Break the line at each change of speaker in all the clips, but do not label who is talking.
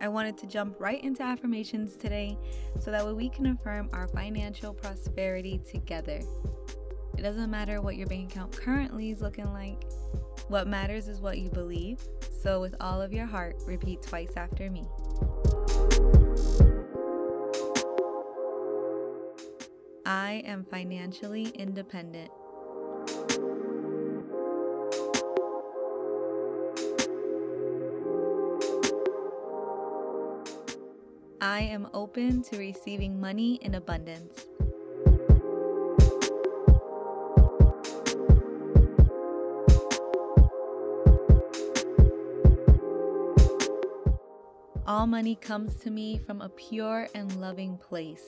I wanted to jump right into affirmations today so that way we can affirm our financial prosperity together. It doesn't matter what your bank account currently is looking like, what matters is what you believe. So, with all of your heart, repeat twice after me. I am financially independent. I am open to receiving money in abundance. All money comes to me from a pure and loving place.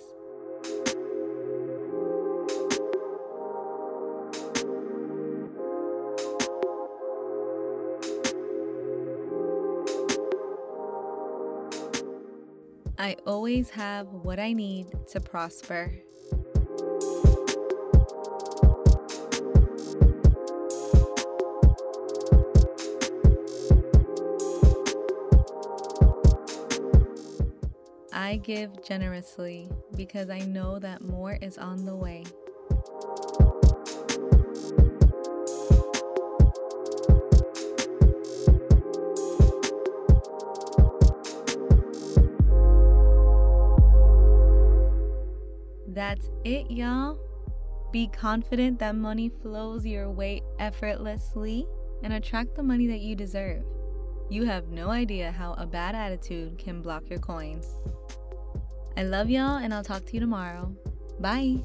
I always have what I need to prosper. I give generously because I know that more is on the way. That's it, y'all. Be confident that money flows your way effortlessly and attract the money that you deserve. You have no idea how a bad attitude can block your coins. I love y'all, and I'll talk to you tomorrow. Bye.